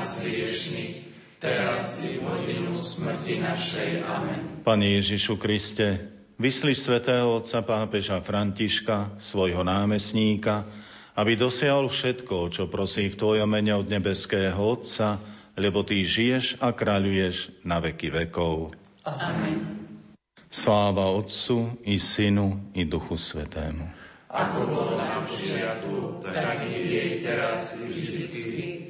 nás hriešných, teraz i v hodinu smrti našej. Amen. Pane Ježišu Kriste, vyslíš svätého otca pápeža Františka, svojho námestníka, aby dosiahol všetko, čo prosí v Tvojom mene od nebeského Otca, lebo Ty žiješ a kráľuješ na veky vekov. Amen. Sláva Otcu i Synu i Duchu Svetému. Ako bolo na počiatku, tak i jej teraz i vždycky,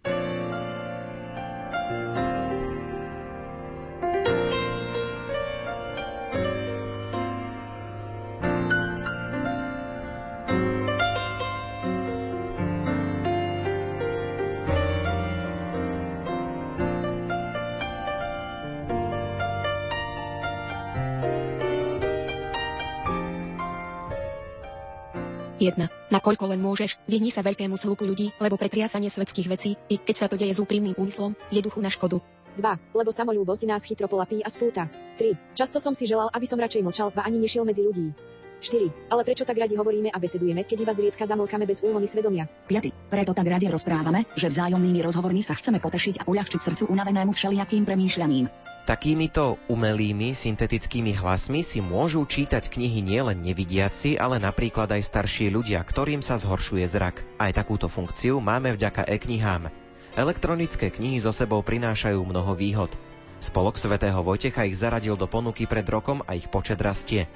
Nakoľko len môžeš, vyhni sa veľkému slupu ľudí, lebo pretriasanie svetských vecí, i keď sa to deje s úprimným úmyslom, je duchu na škodu. 2. Lebo samolúbosť nás chytro polapí a spúta. 3. Často som si želal, aby som radšej mlčal a ani nešiel medzi ľudí. 4. Ale prečo tak radi hovoríme a besedujeme, keď iba zriedka zamlkame bez úhony svedomia? 5. Preto tak radi rozprávame, že vzájomnými rozhovormi sa chceme potešiť a uľahčiť srdcu unavenému všelijakým premýšľaním. Takýmito umelými, syntetickými hlasmi si môžu čítať knihy nielen nevidiaci, ale napríklad aj starší ľudia, ktorým sa zhoršuje zrak. Aj takúto funkciu máme vďaka e-knihám. Elektronické knihy so sebou prinášajú mnoho výhod. Spolok svätého Vojtecha ich zaradil do ponuky pred rokom a ich počet rastie.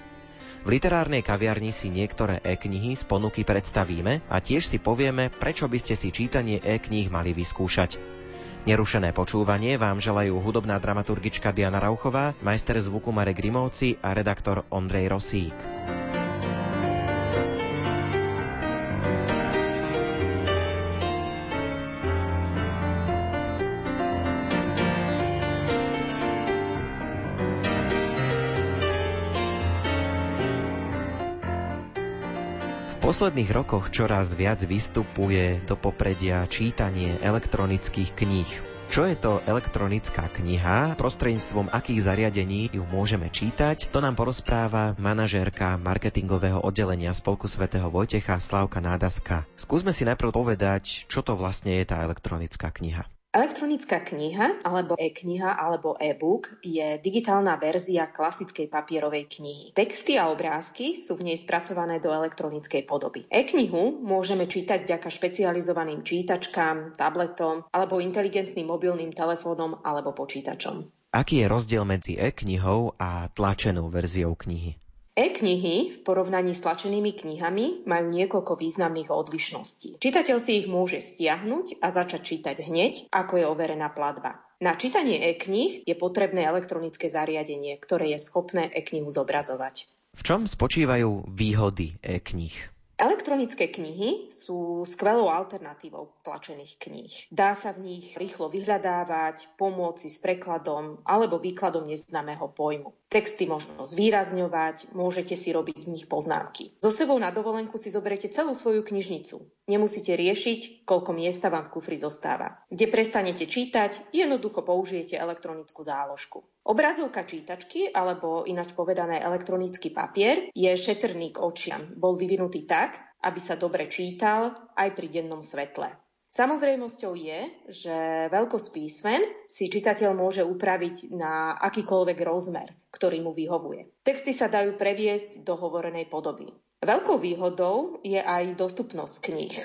V literárnej kaviarni si niektoré e-knihy z ponuky predstavíme a tiež si povieme, prečo by ste si čítanie e-kníh mali vyskúšať. Nerušené počúvanie vám želajú hudobná dramaturgička Diana Rauchová, majster zvuku Marek Grimovci a redaktor Ondrej Rosík. Posledných rokoch čoraz viac vystupuje do popredia čítanie elektronických kníh. Čo je to elektronická kniha, prostredníctvom akých zariadení ju môžeme čítať, to nám porozpráva manažérka marketingového oddelenia Spolku svätého Vojtecha Slavka Nádaska. Skúsme si najprv povedať, čo to vlastne je tá elektronická kniha. Elektronická kniha alebo e-kniha alebo e-book je digitálna verzia klasickej papierovej knihy. Texty a obrázky sú v nej spracované do elektronickej podoby. E-knihu môžeme čítať vďaka špecializovaným čítačkám, tabletom alebo inteligentným mobilným telefónom alebo počítačom. Aký je rozdiel medzi e-knihou a tlačenou verziou knihy? E-knihy v porovnaní s tlačenými knihami majú niekoľko významných odlišností. Čitateľ si ich môže stiahnuť a začať čítať hneď, ako je overená platba. Na čítanie e-kníh je potrebné elektronické zariadenie, ktoré je schopné e-knihu zobrazovať. V čom spočívajú výhody e-kníh? Elektronické knihy sú skvelou alternatívou tlačených kníh. Dá sa v nich rýchlo vyhľadávať, pomôcť s prekladom alebo výkladom neznámeho pojmu. Texty možno zvýrazňovať, môžete si robiť v nich poznámky. So sebou na dovolenku si zoberete celú svoju knižnicu. Nemusíte riešiť, koľko miesta vám v kufri zostáva. Kde prestanete čítať, jednoducho použijete elektronickú záložku. Obrazovka čítačky, alebo ináč povedané elektronický papier, je šetrný k očiam. Bol vyvinutý tak, aby sa dobre čítal aj pri dennom svetle. Samozrejmosťou je, že veľkosť písmen si čitateľ môže upraviť na akýkoľvek rozmer, ktorý mu vyhovuje. Texty sa dajú previesť do hovorenej podoby. Veľkou výhodou je aj dostupnosť kníh.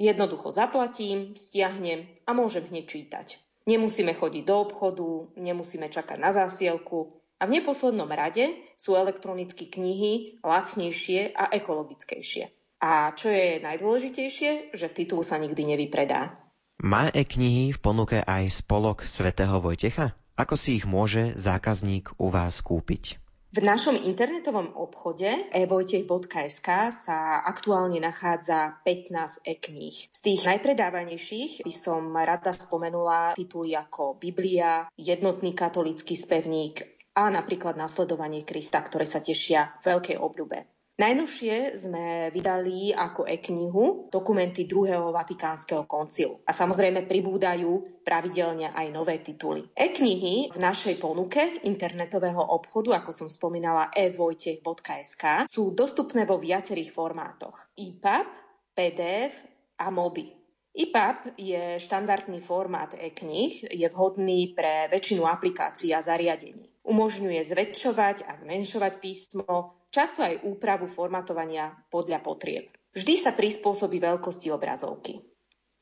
Jednoducho zaplatím, stiahnem a môžem hneď čítať. Nemusíme chodiť do obchodu, nemusíme čakať na zásielku, A v neposlednom rade sú elektronické knihy lacnejšie a ekologickejšie. A čo je najdôležitejšie, že titul sa nikdy nevypredá. Má e-knihy v ponuke aj spolok svätého Vojtecha? Ako si ich môže zákazník u vás kúpiť? V našom internetovom obchode evojtech.sk sa aktuálne nachádza 15 e-kníh. Z tých najpredávanejších by som rada spomenula tituly ako Biblia, Jednotný katolický spevník a napríklad Nasledovanie Krista, ktoré sa tešia veľkej obľúbe. Najnovšie sme vydali ako e-knihu dokumenty druhého Vatikánskeho koncilu. A samozrejme pribúdajú pravidelne aj nové tituly. E-knihy v našej ponuke internetového obchodu, ako som spomínala evojtech.sk, sú dostupné vo viacerých formátoch. EPUB, PDF a MOBI. EPUB je štandardný formát e-knih, je vhodný pre väčšinu aplikácií a zariadení. Umožňuje zväčšovať a zmenšovať písmo, často aj úpravu formatovania podľa potrieb. Vždy sa prispôsobí veľkosti obrazovky.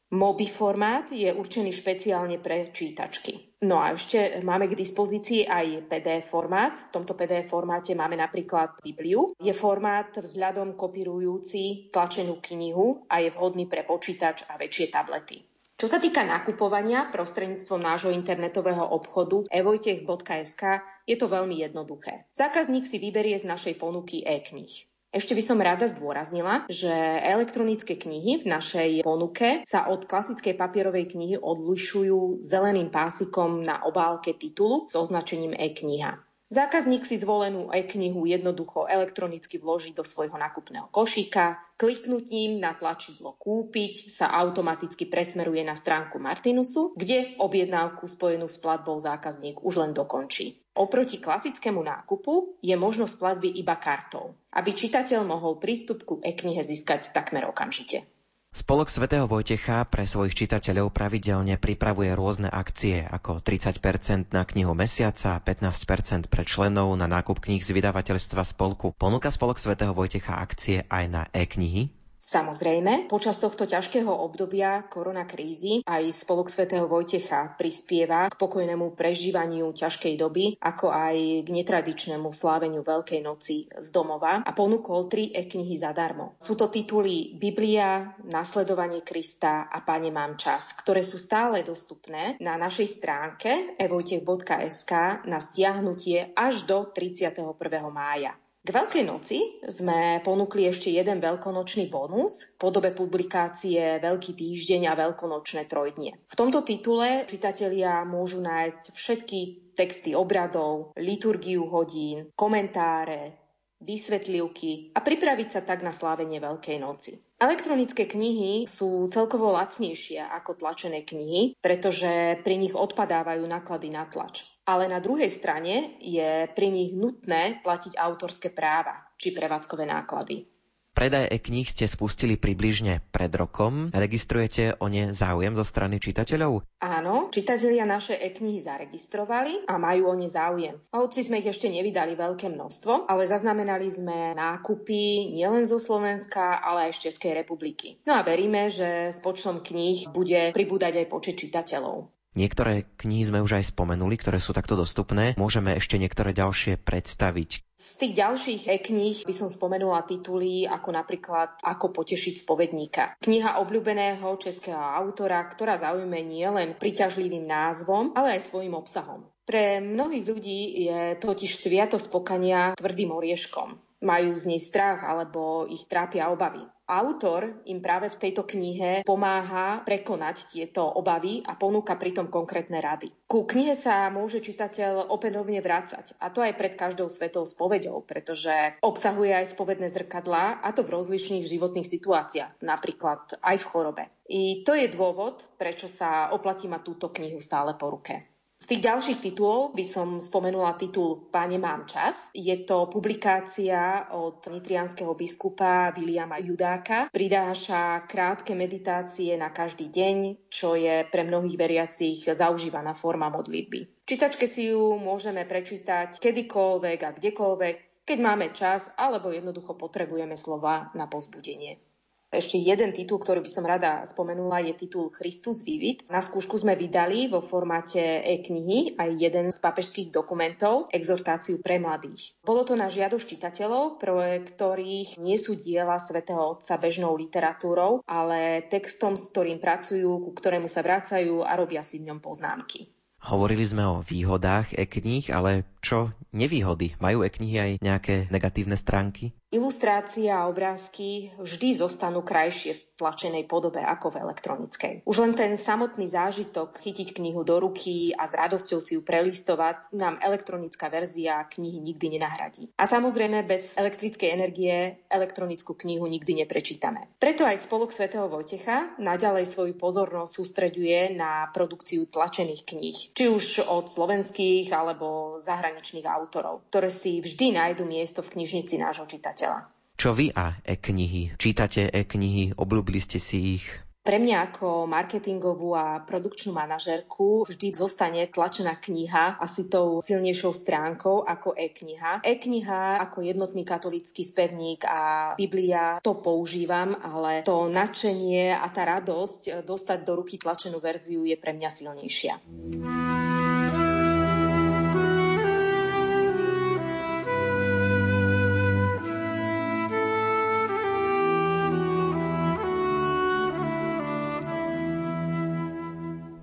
Mobi formát je určený špeciálne pre čítačky. No a ešte máme k dispozícii aj PDF formát. V tomto PDF formáte máme napríklad Bibliu. Je formát vzhľadom kopírujúci tlačenú knihu a je vhodný pre počítač a väčšie tablety. Čo sa týka nakupovania prostredníctvom nášho internetového obchodu evojtech.sk, je to veľmi jednoduché. Zákazník si vyberie z našej ponuky e-knih. Ešte by som rada zdôraznila, že elektronické knihy v našej ponuke sa od klasickej papierovej knihy odlišujú zeleným pásikom na obálke titulu s označením e-kniha. Zákazník si zvolenú e-knihu jednoducho elektronicky vloží do svojho nákupného košíka, kliknutím na tlačidlo Kúpiť sa automaticky presmeruje na stránku Martinusu, kde objednávku spojenú s platbou zákazník už len dokončí. Oproti klasickému nákupu je možnosť platby iba kartou, aby čitateľ mohol prístup ku e-knihe získať takmer okamžite. Spolok svätého Vojtecha pre svojich čitateľov pravidelne pripravuje rôzne akcie ako 30% na knihu mesiaca a 15% pre členov na nákup kníh z vydavateľstva spolku. Ponúka Spolok svätého Vojtecha akcie aj na e-knihy? Samozrejme, počas tohto ťažkého obdobia koronakrízy aj Spolok svätého Vojtecha prispieva k pokojnému prežívaniu ťažkej doby, ako aj k netradičnému sláveniu Veľkej noci z domova a ponúkol tri e-knihy zadarmo. Sú to tituly Biblia, Nasledovanie Krista a Pane mám čas, ktoré sú stále dostupné na našej stránke evojtech.sk na stiahnutie až do 31. mája. K Veľkej noci sme ponúkli ešte jeden veľkonočný bonus v podobe publikácie Veľký týždeň a Veľkonočné trojdnie. V tomto titule čitatelia môžu nájsť všetky texty obradov, liturgiu hodín, komentáre, vysvetlivky a pripraviť sa tak na slávenie Veľkej noci. Elektronické knihy sú celkovo lacnejšie ako tlačené knihy, pretože pri nich odpadávajú náklady na tlač ale na druhej strane je pri nich nutné platiť autorské práva či prevádzkové náklady. Predaj e-kníh ste spustili približne pred rokom. Registrujete o ne záujem zo strany čitateľov? Áno, čitatelia naše e-knihy zaregistrovali a majú o ne záujem. Hoci sme ich ešte nevydali veľké množstvo, ale zaznamenali sme nákupy nielen zo Slovenska, ale aj z Českej republiky. No a veríme, že s počtom kníh bude pribúdať aj počet čitateľov. Niektoré knihy sme už aj spomenuli, ktoré sú takto dostupné. Môžeme ešte niektoré ďalšie predstaviť. Z tých ďalších e-kníh by som spomenula tituly ako napríklad Ako potešiť spovedníka. Kniha obľúbeného českého autora, ktorá zaujme nielen priťažlivým názvom, ale aj svojim obsahom. Pre mnohých ľudí je totiž sviatosť pokania tvrdým orieškom majú z nej strach alebo ich trápia obavy. Autor im práve v tejto knihe pomáha prekonať tieto obavy a ponúka pritom konkrétne rady. Ku knihe sa môže čitateľ opätovne vrácať, a to aj pred každou svetou spovedou, pretože obsahuje aj spovedné zrkadlá, a to v rozličných životných situáciách, napríklad aj v chorobe. I to je dôvod, prečo sa oplatí mať túto knihu stále po ruke. Z tých ďalších titulov by som spomenula titul Páne mám čas. Je to publikácia od nitrianského biskupa Viliama Judáka. Pridáša krátke meditácie na každý deň, čo je pre mnohých veriacich zaužívaná forma modlitby. Čitačke si ju môžeme prečítať kedykoľvek a kdekoľvek, keď máme čas alebo jednoducho potrebujeme slova na pozbudenie. Ešte jeden titul, ktorý by som rada spomenula, je titul Christus Vivit. Na skúšku sme vydali vo formáte e-knihy aj jeden z papežských dokumentov, exhortáciu pre mladých. Bolo to na žiadosť čitateľov, pre ktorých nie sú diela svätého Otca bežnou literatúrou, ale textom, s ktorým pracujú, ku ktorému sa vracajú a robia si v ňom poznámky. Hovorili sme o výhodách e-kníh, ale čo nevýhody? Majú e-knihy aj nejaké negatívne stránky? Ilustrácia a obrázky vždy zostanú krajšie v tlačenej podobe ako v elektronickej. Už len ten samotný zážitok chytiť knihu do ruky a s radosťou si ju prelistovať nám elektronická verzia knihy nikdy nenahradí. A samozrejme bez elektrickej energie elektronickú knihu nikdy neprečítame. Preto aj Spolok svätého Vojtecha naďalej svoju pozornosť sústreďuje na produkciu tlačených kníh, či už od slovenských alebo zahraničných autorov, ktoré si vždy nájdu miesto v knižnici nášho čitateľa čitateľa. Čo vy a e-knihy? Čítate e-knihy? Obľúbili ste si ich? Pre mňa ako marketingovú a produkčnú manažerku vždy zostane tlačená kniha asi tou silnejšou stránkou ako e-kniha. E-kniha ako jednotný katolický spevník a Biblia to používam, ale to nadšenie a tá radosť dostať do ruky tlačenú verziu je pre mňa silnejšia. V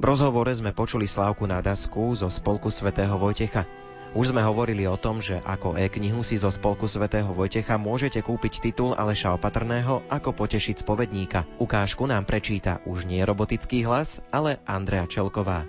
rozhovore sme počuli Slávku Nádasku zo Spolku svätého Vojtecha. Už sme hovorili o tom, že ako e-knihu si zo Spolku svätého Vojtecha môžete kúpiť titul Aleša Opatrného Ako potešiť spovedníka. Ukážku nám prečíta už nie robotický hlas, ale Andrea Čelková.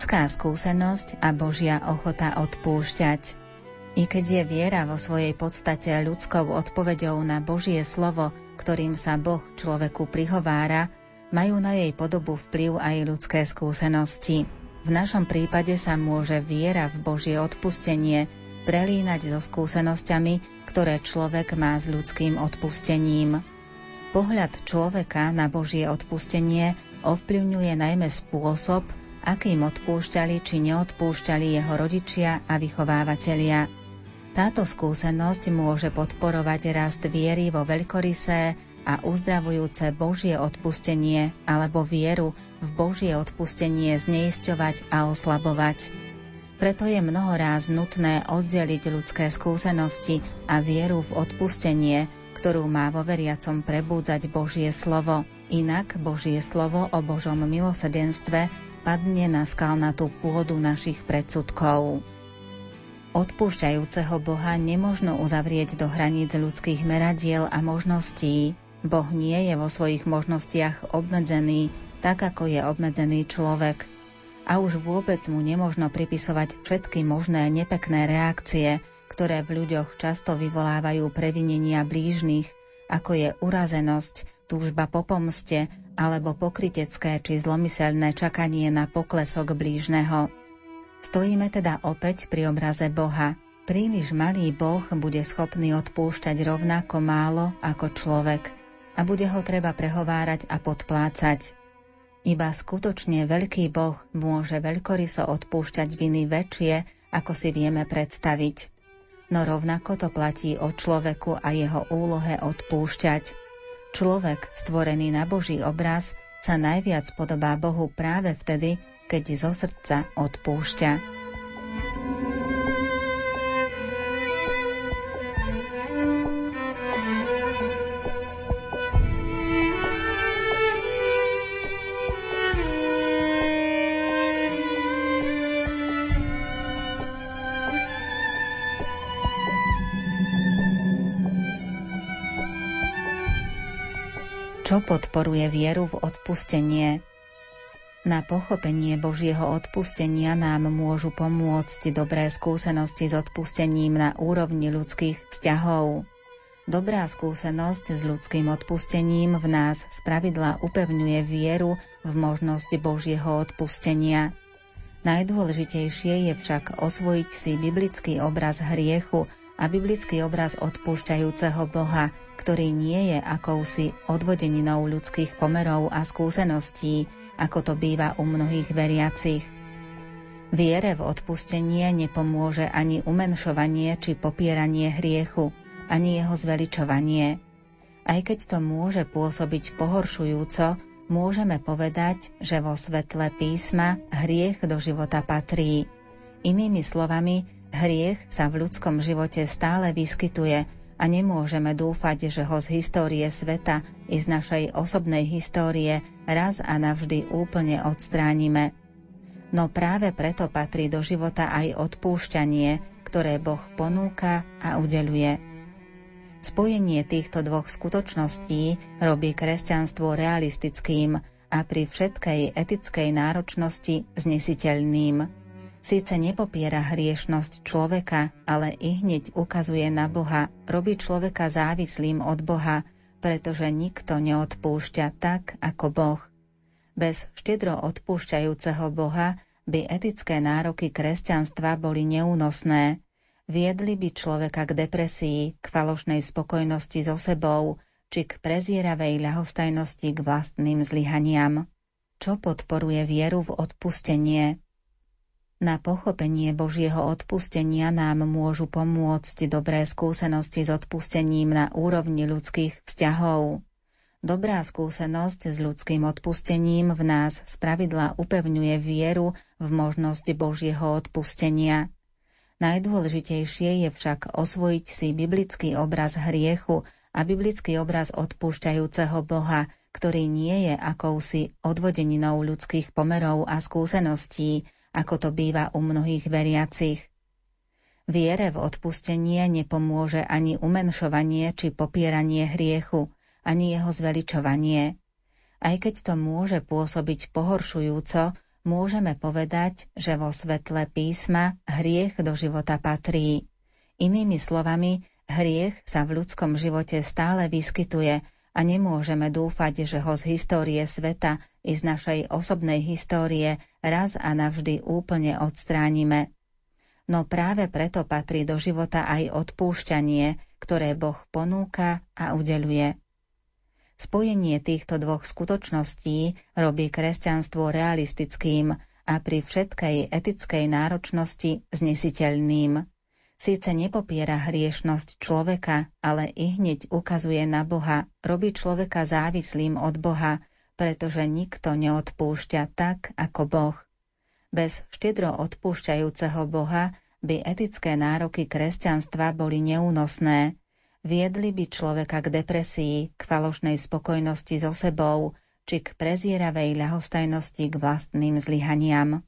Ľudská skúsenosť a Božia ochota odpúšťať. I keď je viera vo svojej podstate ľudskou odpoveďou na Božie slovo, ktorým sa Boh človeku prihovára, majú na jej podobu vplyv aj ľudské skúsenosti. V našom prípade sa môže viera v Božie odpustenie prelínať so skúsenosťami, ktoré človek má s ľudským odpustením. Pohľad človeka na Božie odpustenie ovplyvňuje najmä spôsob, akým odpúšťali či neodpúšťali jeho rodičia a vychovávateľia. Táto skúsenosť môže podporovať rast viery vo veľkorysé a uzdravujúce Božie odpustenie alebo vieru v Božie odpustenie zneisťovať a oslabovať. Preto je mnohoráz nutné oddeliť ľudské skúsenosti a vieru v odpustenie, ktorú má vo veriacom prebúdzať Božie slovo. Inak Božie slovo o Božom milosedenstve padne na skalnatú pôdu našich predsudkov. Odpúšťajúceho Boha nemožno uzavrieť do hraníc ľudských meradiel a možností. Boh nie je vo svojich možnostiach obmedzený, tak ako je obmedzený človek. A už vôbec mu nemožno pripisovať všetky možné nepekné reakcie, ktoré v ľuďoch často vyvolávajú previnenia blížnych, ako je urazenosť, túžba po pomste alebo pokrytecké či zlomyselné čakanie na poklesok blížneho. Stojíme teda opäť pri obraze Boha. Príliš malý Boh bude schopný odpúšťať rovnako málo ako človek a bude ho treba prehovárať a podplácať. Iba skutočne veľký Boh môže veľkoryso odpúšťať viny väčšie, ako si vieme predstaviť. No rovnako to platí o človeku a jeho úlohe odpúšťať. Človek, stvorený na Boží obraz, sa najviac podobá Bohu práve vtedy, keď zo srdca odpúšťa. Čo podporuje vieru v odpustenie. Na pochopenie Božieho odpustenia nám môžu pomôcť dobré skúsenosti s odpustením na úrovni ľudských vzťahov. Dobrá skúsenosť s ľudským odpustením v nás spravidla upevňuje vieru v možnosť Božieho odpustenia. Najdôležitejšie je však osvojiť si biblický obraz hriechu a biblický obraz odpúšťajúceho Boha, ktorý nie je akousi odvodeninou ľudských pomerov a skúseností, ako to býva u mnohých veriacich. Viere v odpustenie nepomôže ani umenšovanie či popieranie hriechu, ani jeho zveličovanie. Aj keď to môže pôsobiť pohoršujúco, môžeme povedať, že vo svetle písma hriech do života patrí. Inými slovami, hriech sa v ľudskom živote stále vyskytuje a nemôžeme dúfať, že ho z histórie sveta i z našej osobnej histórie raz a navždy úplne odstránime. No práve preto patrí do života aj odpúšťanie, ktoré Boh ponúka a udeluje. Spojenie týchto dvoch skutočností robí kresťanstvo realistickým a pri všetkej etickej náročnosti znesiteľným. Síce nepopiera hriešnosť človeka, ale i hneď ukazuje na Boha, robí človeka závislým od Boha, pretože nikto neodpúšťa tak, ako Boh. Bez štedro odpúšťajúceho Boha by etické nároky kresťanstva boli neúnosné. Viedli by človeka k depresii, k falošnej spokojnosti so sebou, či k prezieravej ľahostajnosti k vlastným zlyhaniam. Čo podporuje vieru v odpustenie? Na pochopenie Božieho odpustenia nám môžu pomôcť dobré skúsenosti s odpustením na úrovni ľudských vzťahov. Dobrá skúsenosť s ľudským odpustením v nás spravidla upevňuje vieru v možnosť Božieho odpustenia. Najdôležitejšie je však osvojiť si biblický obraz hriechu a biblický obraz odpúšťajúceho Boha, ktorý nie je akousi odvodeninou ľudských pomerov a skúseností, ako to býva u mnohých veriacich. Viere v odpustenie nepomôže ani umenšovanie či popieranie hriechu, ani jeho zveličovanie. Aj keď to môže pôsobiť pohoršujúco, môžeme povedať, že vo svetle písma hriech do života patrí. Inými slovami, hriech sa v ľudskom živote stále vyskytuje a nemôžeme dúfať, že ho z histórie sveta i z našej osobnej histórie raz a navždy úplne odstránime. No práve preto patrí do života aj odpúšťanie, ktoré Boh ponúka a udeluje. Spojenie týchto dvoch skutočností robí kresťanstvo realistickým a pri všetkej etickej náročnosti znesiteľným. Síce nepopiera hriešnosť človeka, ale i hneď ukazuje na Boha, robí človeka závislým od Boha, pretože nikto neodpúšťa tak, ako Boh. Bez štedro odpúšťajúceho Boha by etické nároky kresťanstva boli neúnosné. Viedli by človeka k depresii, k falošnej spokojnosti so sebou, či k prezieravej ľahostajnosti k vlastným zlyhaniam.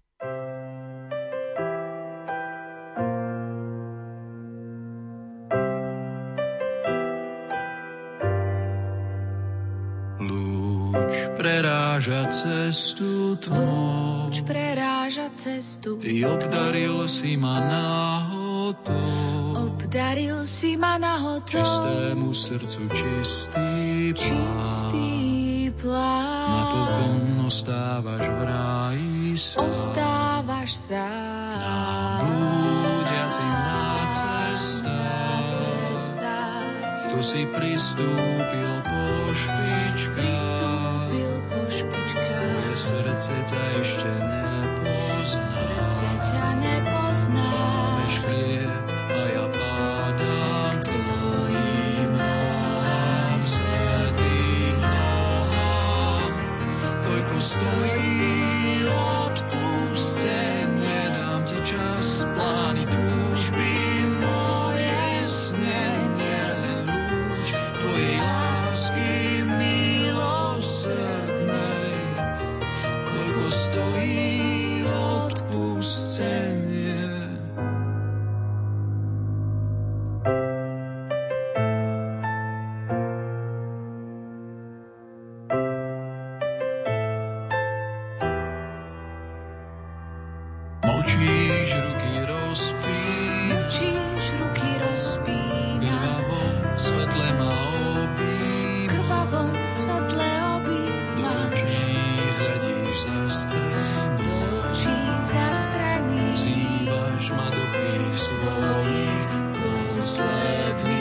Cestu tvoj. Lúč preráža cestu. Ty obdaril si ma náhodou. Obdaril si ma náhodou. Čistému srdcu čistý plán. Čistý plán. Napokon ostávaš v ráji sám. Ostávaš sám. Nám blúdiacim na cestách. Tu si pristúpil po špičkách. Pristúpil po špičkách. Srdce ťa ešte nepozná. Srdce ťa nepozná. Máš chlieb a ja pádam k tvojim nohám, svetým nohám. Koľko stojí odpustenie, dám ti čas, plány, svojich posledných.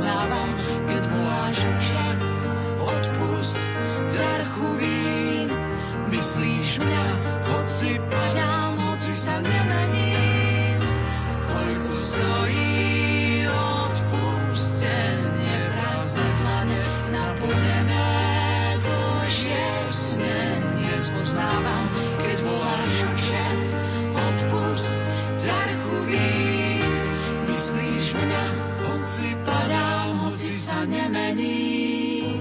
not sa nemením.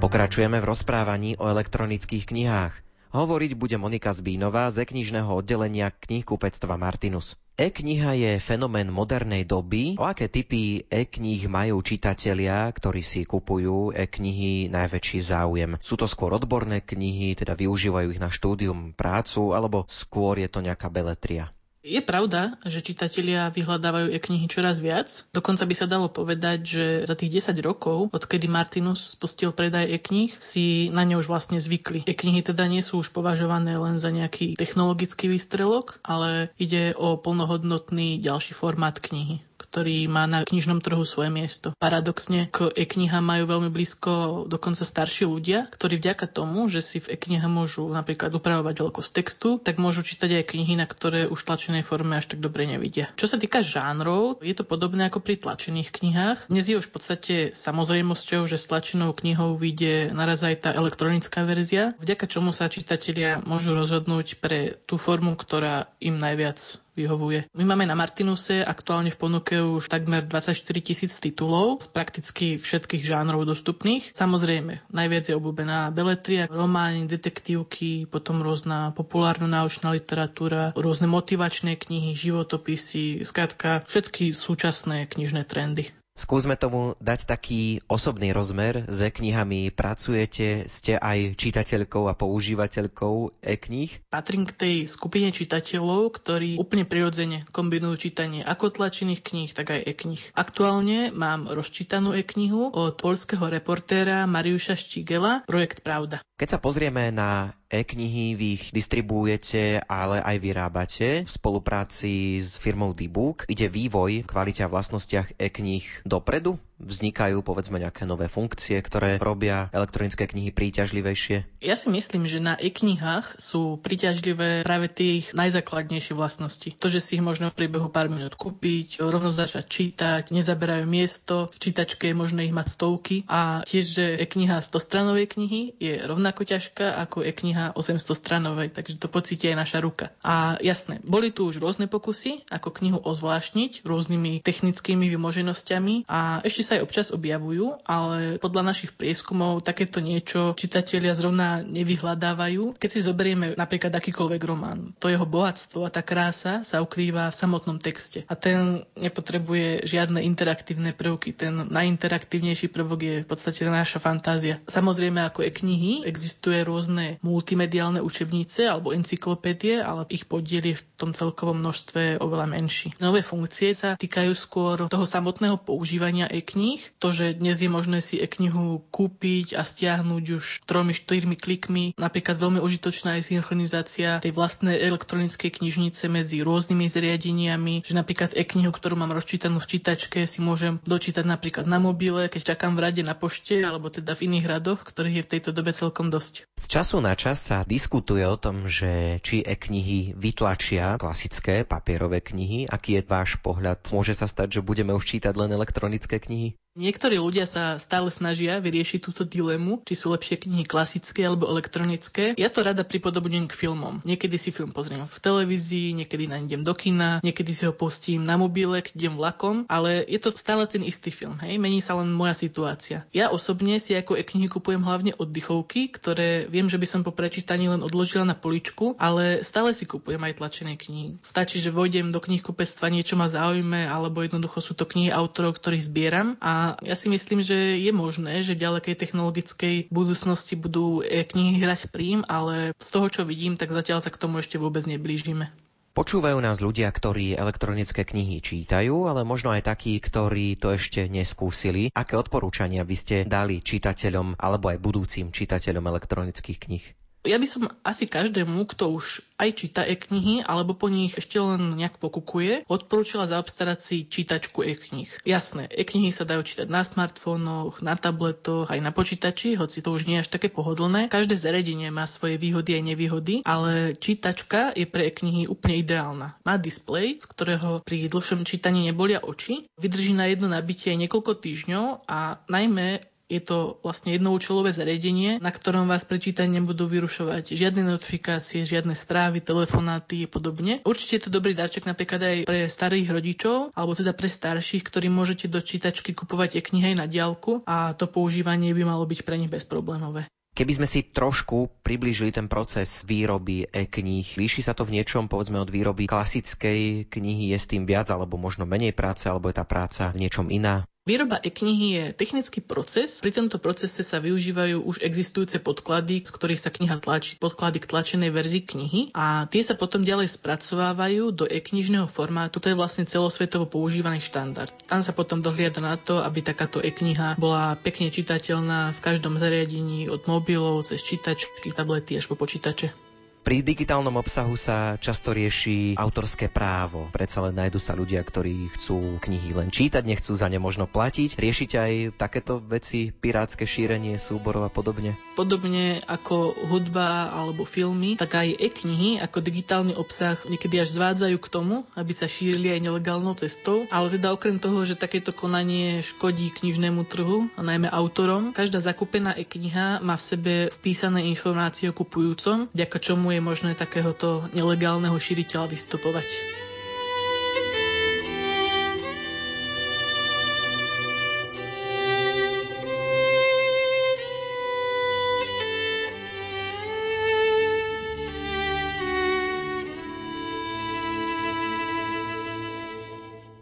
Pokračujeme v rozprávaní o elektronických knihách. Hovoriť bude Monika Zbínová z knižného oddelenia knihkupectva Martinus. E-kniha je fenomén modernej doby. O aké typy e-kníh majú čitatelia, ktorí si kupujú e-knihy najväčší záujem? Sú to skôr odborné knihy, teda využívajú ich na štúdium, prácu, alebo skôr je to nejaká beletria? Je pravda, že čitatelia vyhľadávajú e-knihy čoraz viac. Dokonca by sa dalo povedať, že za tých 10 rokov, odkedy Martinus spustil predaj e-kníh, si na ne už vlastne zvykli. E-knihy teda nie sú už považované len za nejaký technologický výstrelok, ale ide o plnohodnotný ďalší formát knihy ktorý má na knižnom trhu svoje miesto. Paradoxne k e-knihám majú veľmi blízko dokonca starší ľudia, ktorí vďaka tomu, že si v e-knihe môžu napríklad upravovať veľkosť textu, tak môžu čítať aj knihy, na ktoré už v tlačenej forme až tak dobre nevidia. Čo sa týka žánrov, je to podobné ako pri tlačených knihách. Dnes je už v podstate samozrejmosťou, že s tlačenou knihou vyjde naraz aj tá elektronická verzia, vďaka čomu sa čitatelia môžu rozhodnúť pre tú formu, ktorá im najviac vyhovuje. My máme na Martinuse aktuálne v ponuke už takmer 24 tisíc titulov z prakticky všetkých žánrov dostupných. Samozrejme, najviac je obľúbená beletria, romány, detektívky, potom rôzna populárno-náučná literatúra, rôzne motivačné knihy, životopisy, skrátka všetky súčasné knižné trendy. Skúsme tomu dať taký osobný rozmer. S e-knihami pracujete, ste aj čitateľkou a používateľkou e-kníh? Patrím k tej skupine čitateľov, ktorí úplne prirodzene kombinujú čítanie ako tlačených kníh, tak aj e-kníh. Aktuálne mám rozčítanú e-knihu od polského reportéra Mariuša Štigela, Projekt Pravda. Keď sa pozrieme na e-knihy, vy ich distribuujete, ale aj vyrábate v spolupráci s firmou Dbook. Ide vývoj v kvalite a vlastnostiach e-kníh dopredu? Vznikajú povedzme nejaké nové funkcie, ktoré robia elektronické knihy príťažlivejšie? Ja si myslím, že na e-knihách sú príťažlivé práve tie ich najzákladnejšie vlastnosti. To, že si ich možno v priebehu pár minút kúpiť, rovno začať čítať, nezaberajú miesto, v čítačke je možné ich mať stovky a tiež, že e-kniha 100 stranovej knihy je rovnako ťažká ako e-kniha 800 stranovej, takže to pocíti aj naša ruka. A jasné, boli tu už rôzne pokusy, ako knihu ozvláštniť rôznymi technickými vymoženosťami a ešte sa aj občas objavujú, ale podľa našich prieskumov takéto niečo čitatelia zrovna nevyhľadávajú. Keď si zoberieme napríklad akýkoľvek román, to jeho bohatstvo a tá krása sa ukrýva v samotnom texte. A ten nepotrebuje žiadne interaktívne prvky. Ten najinteraktívnejší prvok je v podstate naša fantázia. Samozrejme, ako je knihy, existuje rôzne multimediálne učebnice alebo encyklopédie, ale ich podiel je v tom celkovom množstve oveľa menší. Nové funkcie sa týkajú skôr toho samotného používania e kníh. To, že dnes je možné si e-knihu kúpiť a stiahnuť už tromi, štyrmi klikmi. Napríklad veľmi užitočná je synchronizácia tej vlastnej elektronickej knižnice medzi rôznymi zariadeniami, že napríklad e-knihu, ktorú mám rozčítanú v čítačke, si môžem dočítať napríklad na mobile, keď čakám v rade na pošte, alebo teda v iných radoch, ktorých je v tejto dobe celkom dosť. Z času na čas sa diskutuje o tom, že či e-knihy vytlačia klasické papierové knihy. Aký je váš pohľad? Môže sa stať, že budeme už čítať len elektronické knihy? money Niektorí ľudia sa stále snažia vyriešiť túto dilemu, či sú lepšie knihy klasické alebo elektronické. Ja to rada pripodobňujem k filmom. Niekedy si film pozriem v televízii, niekedy na idem do kina, niekedy si ho pustím na mobile, keď idem vlakom, ale je to stále ten istý film, hej? Mení sa len moja situácia. Ja osobne si ako e-knihy kupujem hlavne oddychovky, ktoré viem, že by som po prečítaní len odložila na poličku, ale stále si kupujem aj tlačené knihy. Stačí, že vojdem do knihkupectva, niečo ma zaujme, alebo jednoducho sú to knihy autorov, ktorých zbieram a ja si myslím, že je možné, že v ďalekej technologickej budúcnosti budú knihy hrať prím, ale z toho, čo vidím, tak zatiaľ sa k tomu ešte vôbec neblížime. Počúvajú nás ľudia, ktorí elektronické knihy čítajú, ale možno aj takí, ktorí to ešte neskúsili. Aké odporúčania by ste dali čitateľom alebo aj budúcim čitateľom elektronických kníh? Ja by som asi každému, kto už aj číta e-knihy, alebo po nich ešte len nejak pokukuje, odporúčila zaobstarať si čítačku e-knih. Jasné, e-knihy sa dajú čítať na smartfónoch, na tabletoch, aj na počítači, hoci to už nie je až také pohodlné. Každé zariadenie má svoje výhody aj nevýhody, ale čítačka je pre e-knihy úplne ideálna. Má displej, z ktorého pri dlhšom čítaní nebolia oči, vydrží na jedno nabitie niekoľko týždňov a najmä je to vlastne jednoučelové zariadenie, na ktorom vás pri čítaní nebudú vyrušovať žiadne notifikácie, žiadne správy, telefonáty a podobne. Určite je to dobrý darček napríklad aj pre starých rodičov, alebo teda pre starších, ktorí môžete do čítačky kupovať e knihy aj na diálku a to používanie by malo byť pre nich bezproblémové. Keby sme si trošku priblížili ten proces výroby e-kníh, líši sa to v niečom, povedzme, od výroby klasickej knihy, je s tým viac alebo možno menej práce, alebo je tá práca v niečom iná? Výroba e-knihy je technický proces. Pri tomto procese sa využívajú už existujúce podklady, z ktorých sa kniha tlačí, podklady k tlačenej verzii knihy a tie sa potom ďalej spracovávajú do e-knižného formátu. To je vlastne celosvetovo používaný štandard. Tam sa potom dohliada na to, aby takáto e-kniha bola pekne čitateľná v každom zariadení od mobilov cez čítačky, tablety až po počítače. Pri digitálnom obsahu sa často rieši autorské právo. Predsa len nájdu sa ľudia, ktorí chcú knihy len čítať, nechcú za ne možno platiť. Riešite aj takéto veci, pirátske šírenie súborov a podobne? Podobne ako hudba alebo filmy, tak aj e-knihy ako digitálny obsah niekedy až zvádzajú k tomu, aby sa šírili aj nelegálnou cestou. Ale teda okrem toho, že takéto konanie škodí knižnému trhu a najmä autorom, každá zakúpená e-kniha má v sebe vpísané informácie o kupujúcom, vďaka čomu je možné takéhoto nelegálneho šíriteľa vystupovať.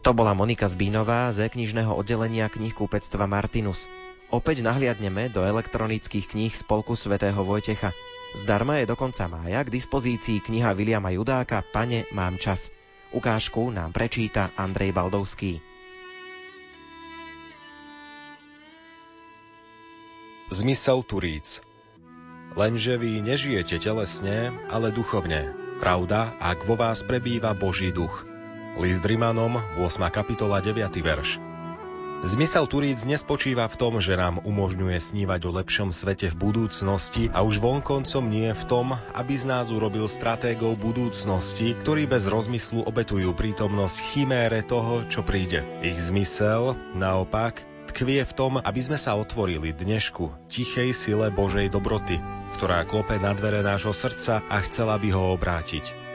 To bola Monika Zbínová z knižného oddelenia knihkúpectva Martinus. Opäť nahliadneme do elektronických kníh Spolku svätého Vojtecha. Zdarma je do konca mája k dispozícii kniha Viliama Judáka Pane, mám čas. Ukážku nám prečíta Andrej Baldovský. Zmysel Turíc Lenže vy nežijete telesne, ale duchovne. Pravda, ak vo vás prebýva Boží duch. List Rimanom, 8. kapitola, 9. verš. Zmysel Turíc nespočíva v tom, že nám umožňuje snívať o lepšom svete v budúcnosti a už vonkoncom nie v tom, aby z nás urobil stratégov budúcnosti, ktorí bez rozmyslu obetujú prítomnosť chimére toho, čo príde. Ich zmysel, naopak, tkvie v tom, aby sme sa otvorili dnešku, tichej sile Božej dobroty, ktorá klope na dvere nášho srdca a chcela by ho obrátiť.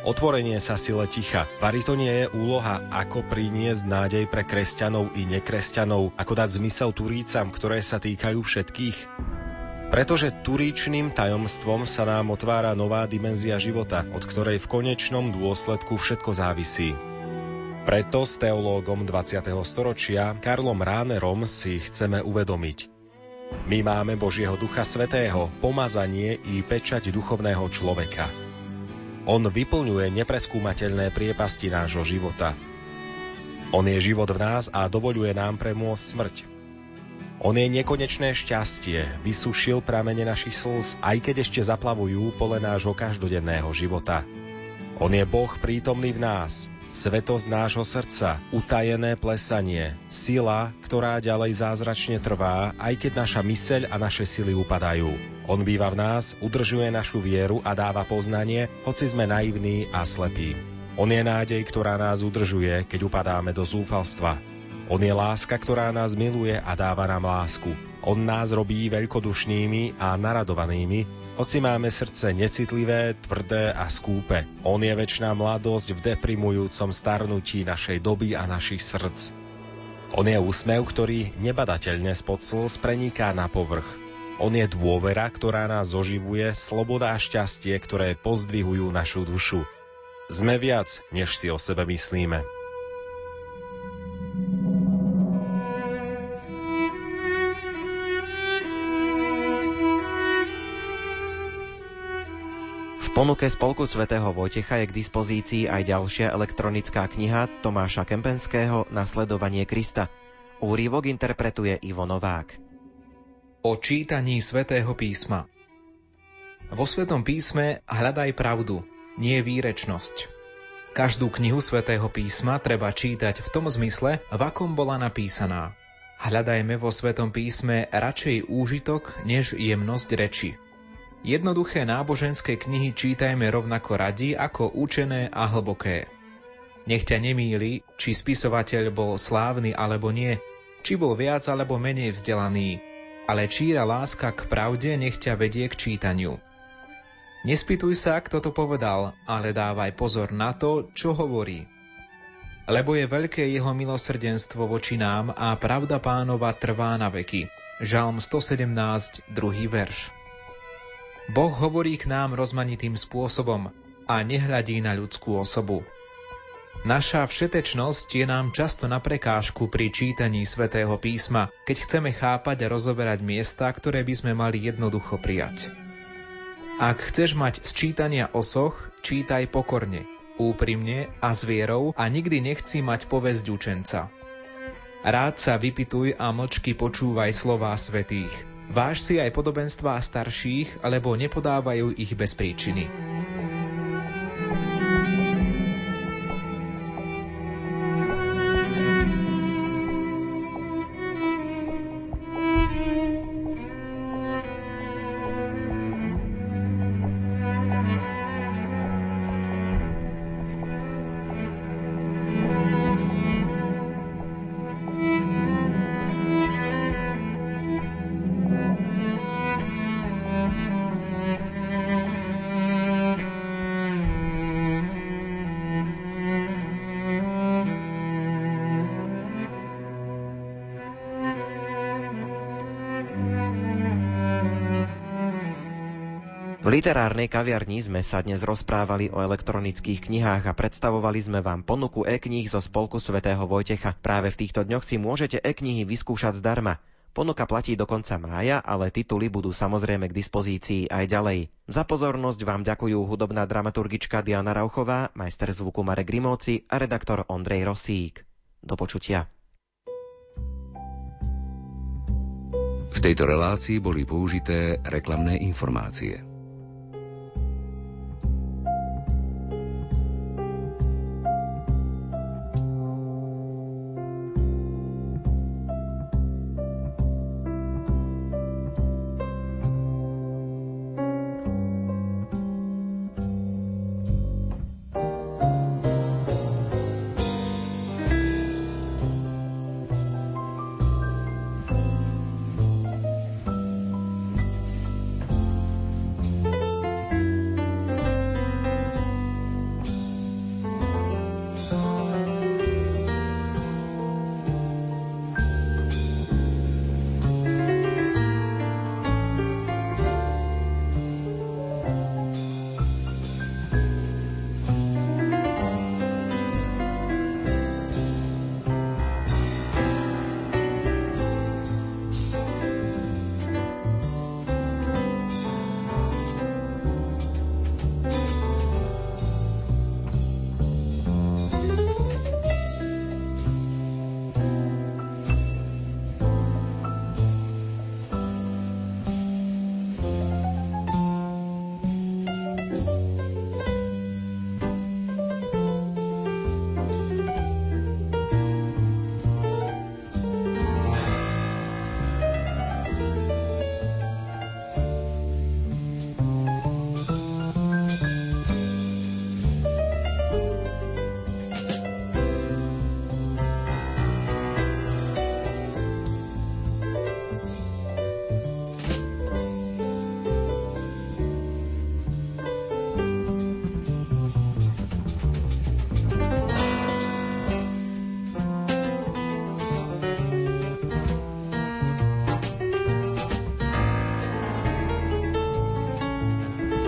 Otvorenie sa sile ticha. Vari to nie je úloha, ako priniesť nádej pre kresťanov i nekresťanov, ako dať zmysel turícam, ktoré sa týkajú všetkých. Pretože turíčným tajomstvom sa nám otvára nová dimenzia života, od ktorej v konečnom dôsledku všetko závisí. Preto s teológom 20. storočia Karlom Ránerom si chceme uvedomiť. My máme Božieho Ducha Svetého, pomazanie i pečať duchovného človeka. On vyplňuje nepreskúmateľné priepasti nášho života. On je život v nás a dovoluje nám premôcť smrť. On je nekonečné šťastie, vysušil pramene našich slz, aj keď ešte zaplavujú pole nášho každodenného života. On je Boh prítomný v nás, svetosť nášho srdca, utajené plesanie, sila, ktorá ďalej zázračne trvá, aj keď naša myseľ a naše sily upadajú. On býva v nás, udržuje našu vieru a dáva poznanie, hoci sme naivní a slepí. On je nádej, ktorá nás udržuje, keď upadáme do zúfalstva. On je láska, ktorá nás miluje a dáva nám lásku. On nás robí veľkodušnými a naradovanými, hoci máme srdce necitlivé, tvrdé a skúpe. On je väčšiná mladosť v deprimujúcom starnutí našej doby a našich srdc. On je úsmev, ktorý nebadateľne spod slz preniká na povrch. On je dôvera, ktorá nás oživuje, sloboda a šťastie, ktoré pozdvihujú našu dušu. Sme viac, než si o sebe myslíme. Ponuke Spolku svätého Vojtecha je k dispozícii aj ďalšia elektronická kniha Tomáša Kempenského Nasledovanie Krista. Úrivok interpretuje Ivo Novák. O čítaní svätého písma Vo Svetom písme hľadaj pravdu, nie výrečnosť. Každú knihu svätého písma treba čítať v tom zmysle, v akom bola napísaná. Hľadajme vo Svetom písme radšej úžitok, než jemnosť reči. Jednoduché náboženské knihy čítajme rovnako radi ako učené a hlboké. Nech ťa nemýli, či spisovateľ bol slávny alebo nie, či bol viac alebo menej vzdelaný, ale číra láska k pravde nech ťa vedie k čítaniu. Nespýtuj sa, kto to povedal, ale dávaj pozor na to, čo hovorí. Lebo je veľké jeho milosrdenstvo voči nám a pravda pánova trvá na veky. Žalm 117, druhý verš. Boh hovorí k nám rozmanitým spôsobom a nehľadí na ľudskú osobu. Naša všetečnosť je nám často na prekážku pri čítaní svätého písma, keď chceme chápať a rozoberať miesta, ktoré by sme mali jednoducho prijať. Ak chceš mať z čítania osoch, čítaj pokorne, úprimne a s vierou a nikdy nechci mať povesť učenca. Rád sa vypituj a mlčky počúvaj slová svetých – Váž si aj podobenstvá starších, alebo nepodávajú ich bez príčiny. Literárnej kaviarni sme sa dnes rozprávali o elektronických knihách a predstavovali sme vám ponuku e-kníh zo Spolku svätého Vojtecha. Práve v týchto dňoch si môžete e-knihy vyskúšať zdarma. Ponuka platí do konca mája, ale tituly budú samozrejme k dispozícii aj ďalej. Za pozornosť vám ďakujú hudobná dramaturgička Diana Rauchová, majster zvuku Marek Grimovci a redaktor Ondrej Rosík. Do počutia. V tejto relácii boli použité reklamné informácie.